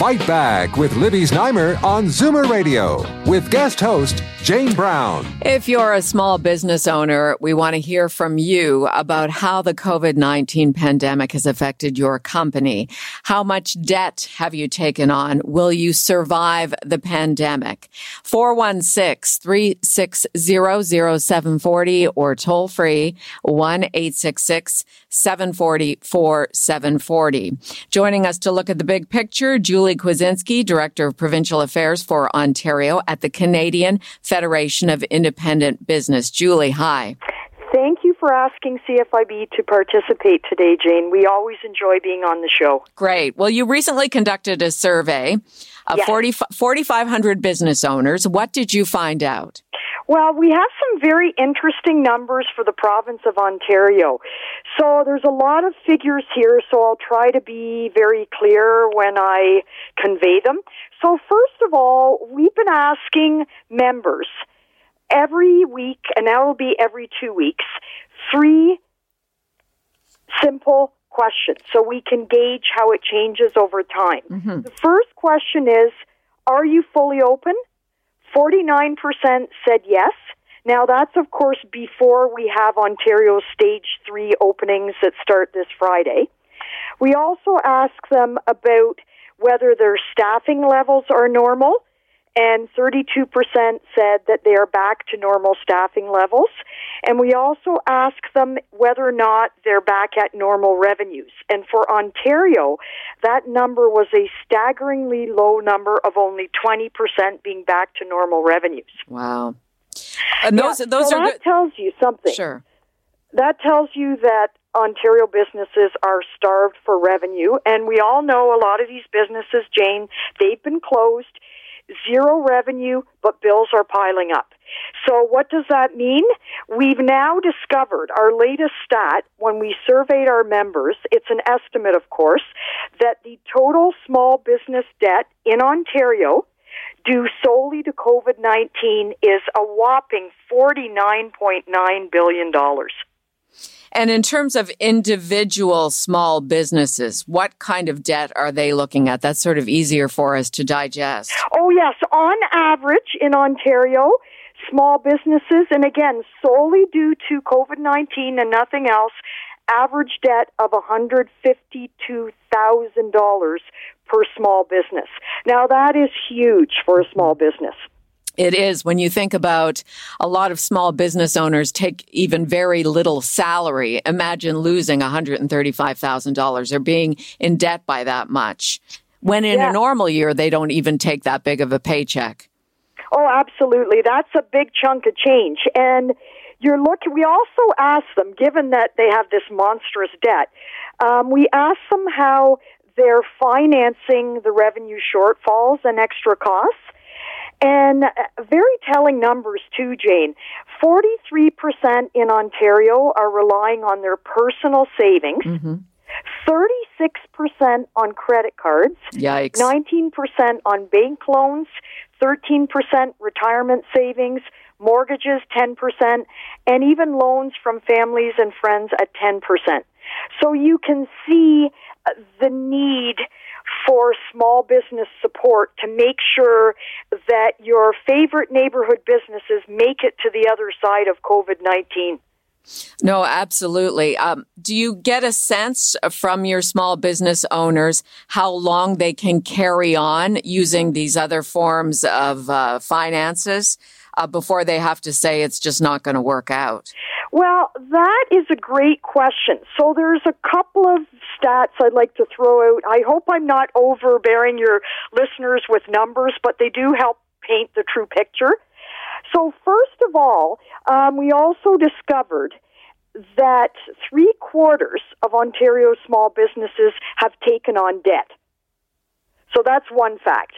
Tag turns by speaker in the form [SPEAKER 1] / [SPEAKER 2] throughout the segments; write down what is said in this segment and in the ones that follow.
[SPEAKER 1] Fight Back with Libby Znaimer on Zoomer Radio with guest host Jane Brown.
[SPEAKER 2] If you're a small business owner, we want to hear from you about how the COVID 19 pandemic has affected your company. How much debt have you taken on? Will you survive the pandemic? 416 360 0740 or toll free 1 866 740 4740. Joining us to look at the big picture, Julie Kwiecinski, Director of Provincial Affairs for Ontario at the Canadian Federation of Independent Business. Julie, hi.
[SPEAKER 3] Thank you for asking CFIB to participate today, Jane. We always enjoy being on the show.
[SPEAKER 2] Great. Well, you recently conducted a survey of
[SPEAKER 3] Yes.
[SPEAKER 2] 4,500 business owners. What did you find out?
[SPEAKER 3] Well, we have some very interesting numbers for the province of Ontario. So there's a lot of figures here, so I'll try to be very clear when I convey them. So first of all, we've been asking members every week, and now it'll be every two weeks, three simple questions so we can gauge how it changes over time. Mm-hmm. The first question is, are you fully open? 49% said yes. Now, that's of course before we have Ontario's stage three openings that start this Friday. We also ask them about whether their staffing levels are normal, and 32% said that they are back to normal staffing levels. And we also ask them whether or not they're back at normal revenues. And for Ontario, that number was a staggeringly low number of only 20% being back to normal revenues.
[SPEAKER 2] Wow. And those,
[SPEAKER 3] Yeah,
[SPEAKER 2] those
[SPEAKER 3] so
[SPEAKER 2] are
[SPEAKER 3] that
[SPEAKER 2] good.
[SPEAKER 3] tells you something.
[SPEAKER 2] Sure.
[SPEAKER 3] That tells you that Ontario businesses are starved for revenue, and we all know a lot of these businesses, Jane, they've been closed, zero revenue, but bills are piling up. So what does that mean? We've now discovered our latest stat when we surveyed our members, it's an estimate of course, that the total small business debt in Ontario due solely to COVID-19 is a whopping $49.9 billion.
[SPEAKER 2] And in terms of individual small businesses, what kind of debt are they looking at? That's sort of easier for us to digest.
[SPEAKER 3] Oh, yes. On average in Ontario, small businesses, and again, solely due to COVID 19 and nothing else, average debt of $152,000 per small business. Now, that is huge for a small business.
[SPEAKER 2] It is when you think about a lot of small business owners take even very little salary. Imagine losing $135,000 or being in debt by that much. When in
[SPEAKER 3] Yeah.
[SPEAKER 2] a normal year, they don't even take that big of a paycheck.
[SPEAKER 3] Oh, absolutely. That's a big chunk of change. And you're looking, we also ask them, given that they have this monstrous debt, um, we ask them how they're financing the revenue shortfalls and extra costs. And uh, very telling numbers too, Jane. 43% in Ontario are relying on their personal savings. 36% on credit cards.
[SPEAKER 2] Yikes.
[SPEAKER 3] 19% on bank loans, 13% retirement savings, mortgages 10%, and even loans from families and friends at 10%. So you can see uh, the need for small business support to make sure that your favorite neighborhood businesses make it to the other side of COVID 19.
[SPEAKER 2] No, absolutely. Um, do you get a sense from your small business owners how long they can carry on using these other forms of uh, finances uh, before they have to say it's just not going to work out?
[SPEAKER 3] Well, that is a great question. So there's a couple of stats I'd like to throw out. I hope I'm not overbearing your listeners with numbers, but they do help paint the true picture. So first of all, um, we also discovered that three quarters of Ontario's small businesses have taken on debt. So that's one fact.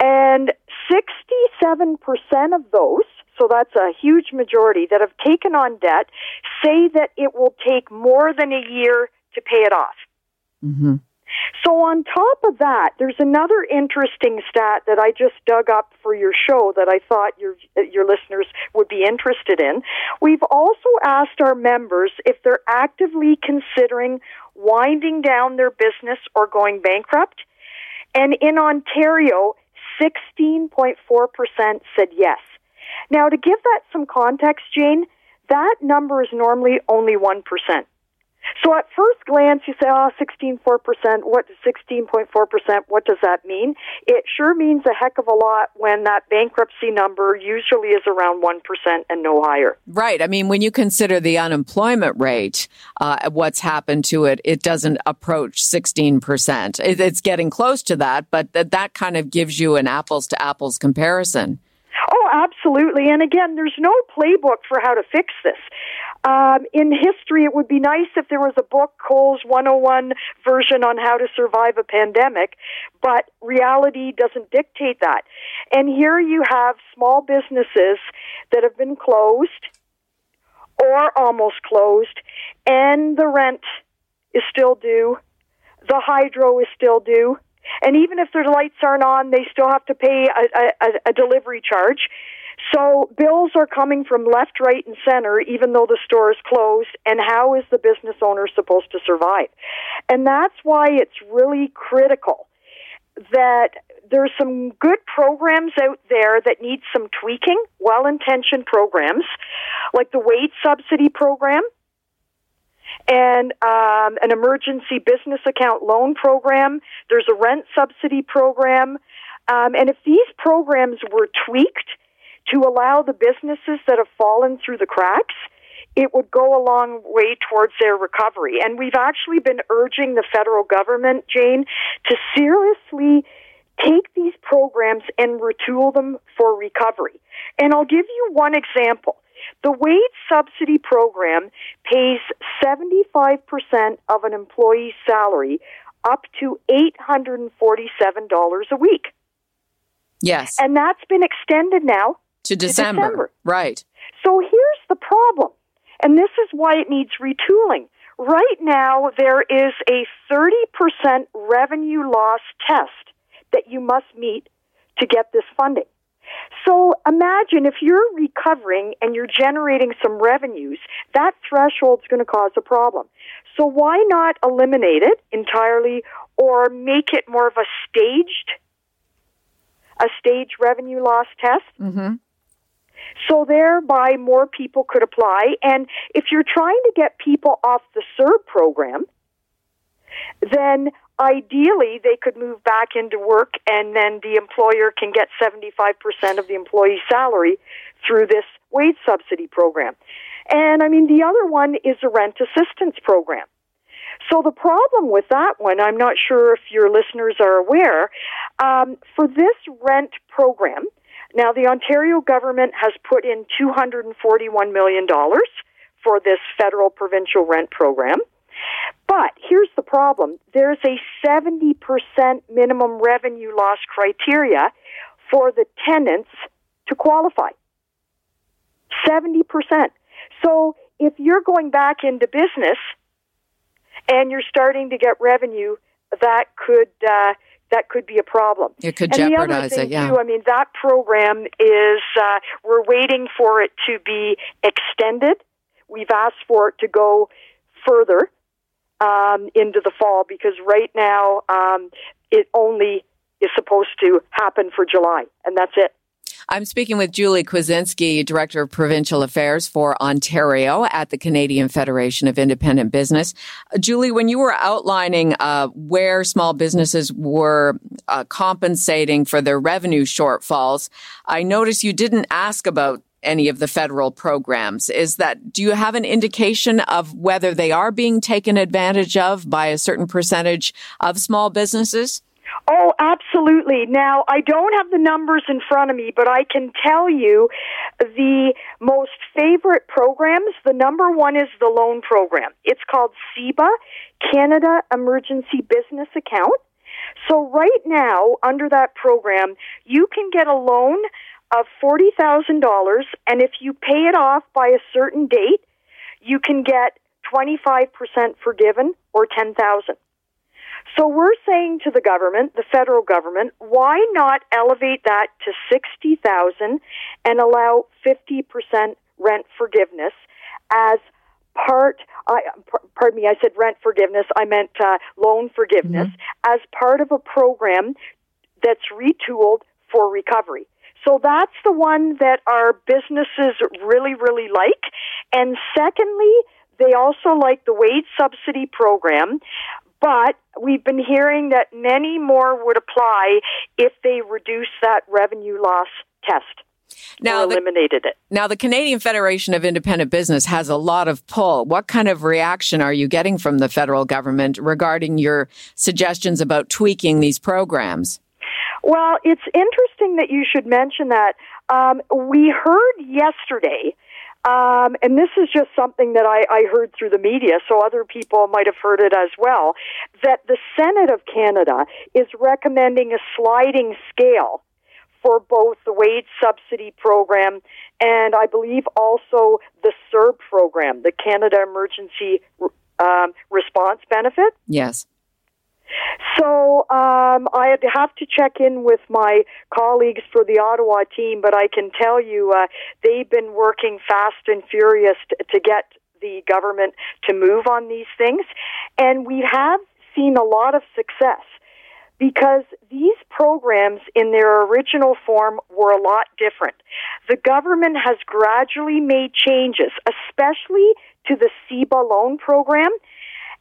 [SPEAKER 3] And 67% of those, so that's a huge majority that have taken on debt, say that it will take more than a year to pay it off. Mm-hmm. So, on top of that, there's another interesting stat that I just dug up for your show that I thought your, your listeners would be interested in. We've also asked our members if they're actively considering winding down their business or going bankrupt. And in Ontario, 16.4% said yes. Now, to give that some context, Jane, that number is normally only 1%. So at first glance, you say, oh, 16.4%, what, 16.4%, what does that mean? It sure means a heck of a lot when that bankruptcy number usually is around 1% and no higher.
[SPEAKER 2] Right. I mean, when you consider the unemployment rate, uh, what's happened to it, it doesn't approach 16%. it's getting close to that, but that kind of gives you an apples to apples comparison.
[SPEAKER 3] Absolutely. And again, there's no playbook for how to fix this. Um, in history, it would be nice if there was a book, Cole's 101 version on how to survive a pandemic, but reality doesn't dictate that. And here you have small businesses that have been closed or almost closed, and the rent is still due, the hydro is still due, and even if their lights aren't on, they still have to pay a, a, a delivery charge. So bills are coming from left, right, and center, even though the store is closed. And how is the business owner supposed to survive? And that's why it's really critical that there's some good programs out there that need some tweaking, well intentioned programs, like the wage subsidy program and um, an emergency business account loan program. There's a rent subsidy program. Um, and if these programs were tweaked to allow the businesses that have fallen through the cracks, it would go a long way towards their recovery. And we've actually been urging the federal government, Jane, to seriously take these programs and retool them for recovery. And I'll give you one example. The wage subsidy program pays 75% of an employee's salary up to $847 a week.
[SPEAKER 2] Yes.
[SPEAKER 3] And that's been extended now
[SPEAKER 2] to December.
[SPEAKER 3] to December.
[SPEAKER 2] Right.
[SPEAKER 3] So here's the problem, and this is why it needs retooling. Right now, there is a 30% revenue loss test that you must meet to get this funding. So imagine if you're recovering and you're generating some revenues, that threshold's going to cause a problem. So why not eliminate it entirely or make it more of a staged, a staged revenue loss test? Mm-hmm. So thereby more people could apply. And if you're trying to get people off the CERB program, then ideally they could move back into work and then the employer can get 75% of the employee's salary through this wage subsidy program. And I mean, the other one is a rent assistance program. So the problem with that one, I'm not sure if your listeners are aware, um, for this rent program, now the Ontario government has put in $241 million for this federal provincial rent program. But here's the problem there's a 70% minimum revenue loss criteria for the tenants to qualify. 70%. So if you're going back into business and you're starting to get revenue, that could uh, that could be a problem.
[SPEAKER 2] It could
[SPEAKER 3] and
[SPEAKER 2] jeopardize
[SPEAKER 3] it.
[SPEAKER 2] Yeah.
[SPEAKER 3] Too, I mean, that program is uh, we're waiting for it to be extended. We've asked for it to go further um, into the fall because right now um, it only is supposed to happen for July, and that's it.
[SPEAKER 2] I'm speaking with Julie Kwiecinski, Director of Provincial Affairs for Ontario at the Canadian Federation of Independent Business. Uh, Julie, when you were outlining uh, where small businesses were uh, compensating for their revenue shortfalls, I noticed you didn't ask about any of the federal programs. Is that, do you have an indication of whether they are being taken advantage of by a certain percentage of small businesses?
[SPEAKER 3] Oh, absolutely. Now, I don't have the numbers in front of me, but I can tell you the most favorite programs. The number one is the loan program. It's called CEBA, Canada Emergency Business Account. So right now, under that program, you can get a loan of $40,000 and if you pay it off by a certain date, you can get 25% forgiven or 10,000. So we're saying to the government, the federal government, why not elevate that to 60,000 and allow 50% rent forgiveness as part I pardon me I said rent forgiveness I meant uh, loan forgiveness mm-hmm. as part of a program that's retooled for recovery. So that's the one that our businesses really really like and secondly they also like the wage subsidy program but we've been hearing that many more would apply if they reduce that revenue loss test. Now, eliminated
[SPEAKER 2] the,
[SPEAKER 3] it.
[SPEAKER 2] Now, the Canadian Federation of Independent Business has a lot of pull. What kind of reaction are you getting from the federal government regarding your suggestions about tweaking these programs?
[SPEAKER 3] Well, it's interesting that you should mention that. Um, we heard yesterday um, and this is just something that I, I heard through the media, so other people might have heard it as well, that the Senate of Canada is recommending a sliding scale for both the wage subsidy program and I believe also the CERB program, the Canada Emergency um, Response Benefit.
[SPEAKER 2] Yes.
[SPEAKER 3] So um, I have to check in with my colleagues for the Ottawa team, but I can tell you uh, they've been working fast and furious to, to get the government to move on these things, and we have seen a lot of success because these programs in their original form were a lot different. The government has gradually made changes, especially to the CEBA loan program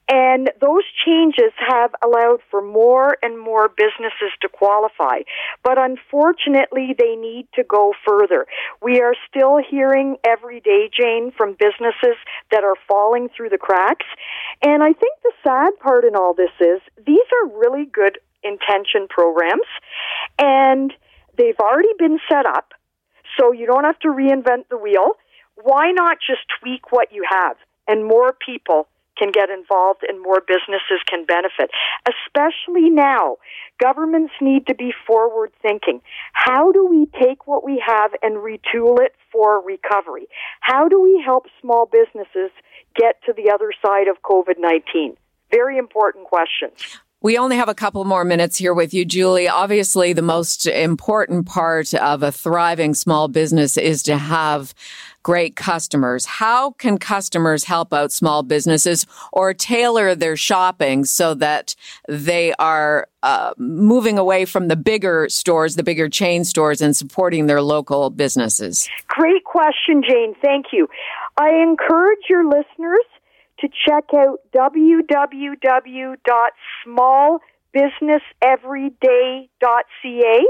[SPEAKER 3] and those changes have allowed for more and more businesses to qualify. But unfortunately, they need to go further. We are still hearing every day, Jane, from businesses that are falling through the cracks. And I think the sad part in all this is these are really good intention programs and they've already been set up. So you don't have to reinvent the wheel. Why not just tweak what you have and more people can get involved and more businesses can benefit. Especially now, governments need to be forward thinking. How do we take what we have and retool it for recovery? How do we help small businesses get to the other side of COVID 19? Very important questions.
[SPEAKER 2] We only have a couple more minutes here with you, Julie. Obviously, the most important part of a thriving small business is to have great customers. How can customers help out small businesses or tailor their shopping so that they are uh, moving away from the bigger stores, the bigger chain stores, and supporting their local businesses?
[SPEAKER 3] Great question, Jane. Thank you. I encourage your listeners to check out www.smallbusinesseveryday.ca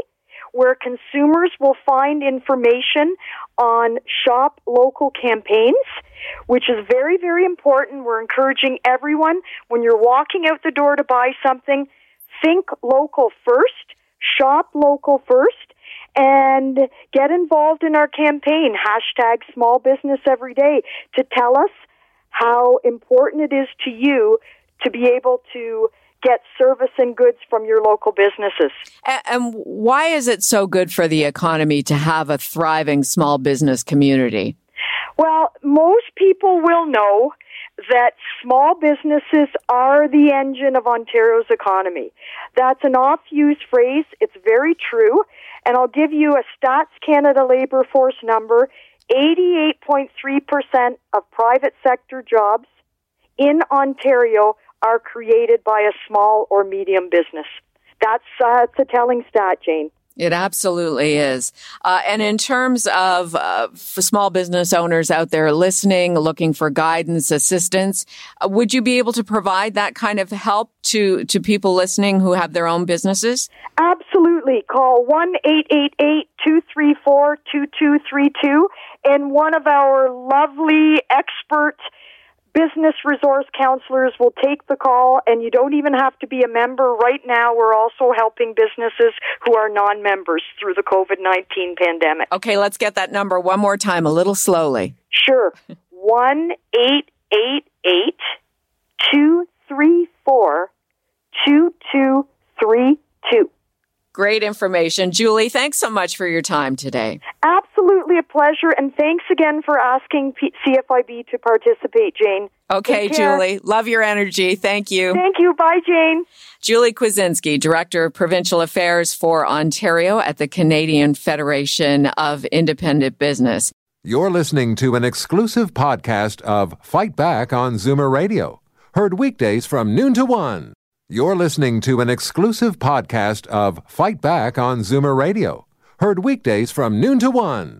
[SPEAKER 3] where consumers will find information on shop local campaigns, which is very, very important. We're encouraging everyone when you're walking out the door to buy something, think local first, shop local first, and get involved in our campaign, hashtag small business every day, to tell us how important it is to you to be able to get service and goods from your local businesses.
[SPEAKER 2] And why is it so good for the economy to have a thriving small business community?
[SPEAKER 3] Well, most people will know that small businesses are the engine of Ontario's economy. That's an oft used phrase. It's very true. And I'll give you a Stats Canada labor force number. 88.3% of private sector jobs in Ontario are created by a small or medium business. That's, uh, that's a telling stat, Jane.
[SPEAKER 2] It absolutely is. Uh, and in terms of uh, small business owners out there listening, looking for guidance, assistance, uh, would you be able to provide that kind of help to, to people listening who have their own businesses?
[SPEAKER 3] Absolutely. Call 1 234 2232 and one of our lovely expert business resource counselors will take the call and you don't even have to be a member. Right now, we're also helping businesses who are non members through the COVID 19 pandemic.
[SPEAKER 2] Okay, let's get that number one more time, a little slowly.
[SPEAKER 3] Sure. 1 888 234 2232.
[SPEAKER 2] Great information. Julie, thanks so much for your time today.
[SPEAKER 3] Pleasure, and thanks again for asking P- CFIB to participate, Jane.
[SPEAKER 2] Okay, Julie. Love your energy. Thank you.
[SPEAKER 3] Thank you. Bye, Jane.
[SPEAKER 2] Julie Kwiecinski, Director of Provincial Affairs for Ontario at the Canadian Federation of Independent Business.
[SPEAKER 1] You're listening to an exclusive podcast of Fight Back on Zoomer Radio, heard weekdays from noon to one. You're listening to an exclusive podcast of Fight Back on Zoomer Radio, heard weekdays from noon to one.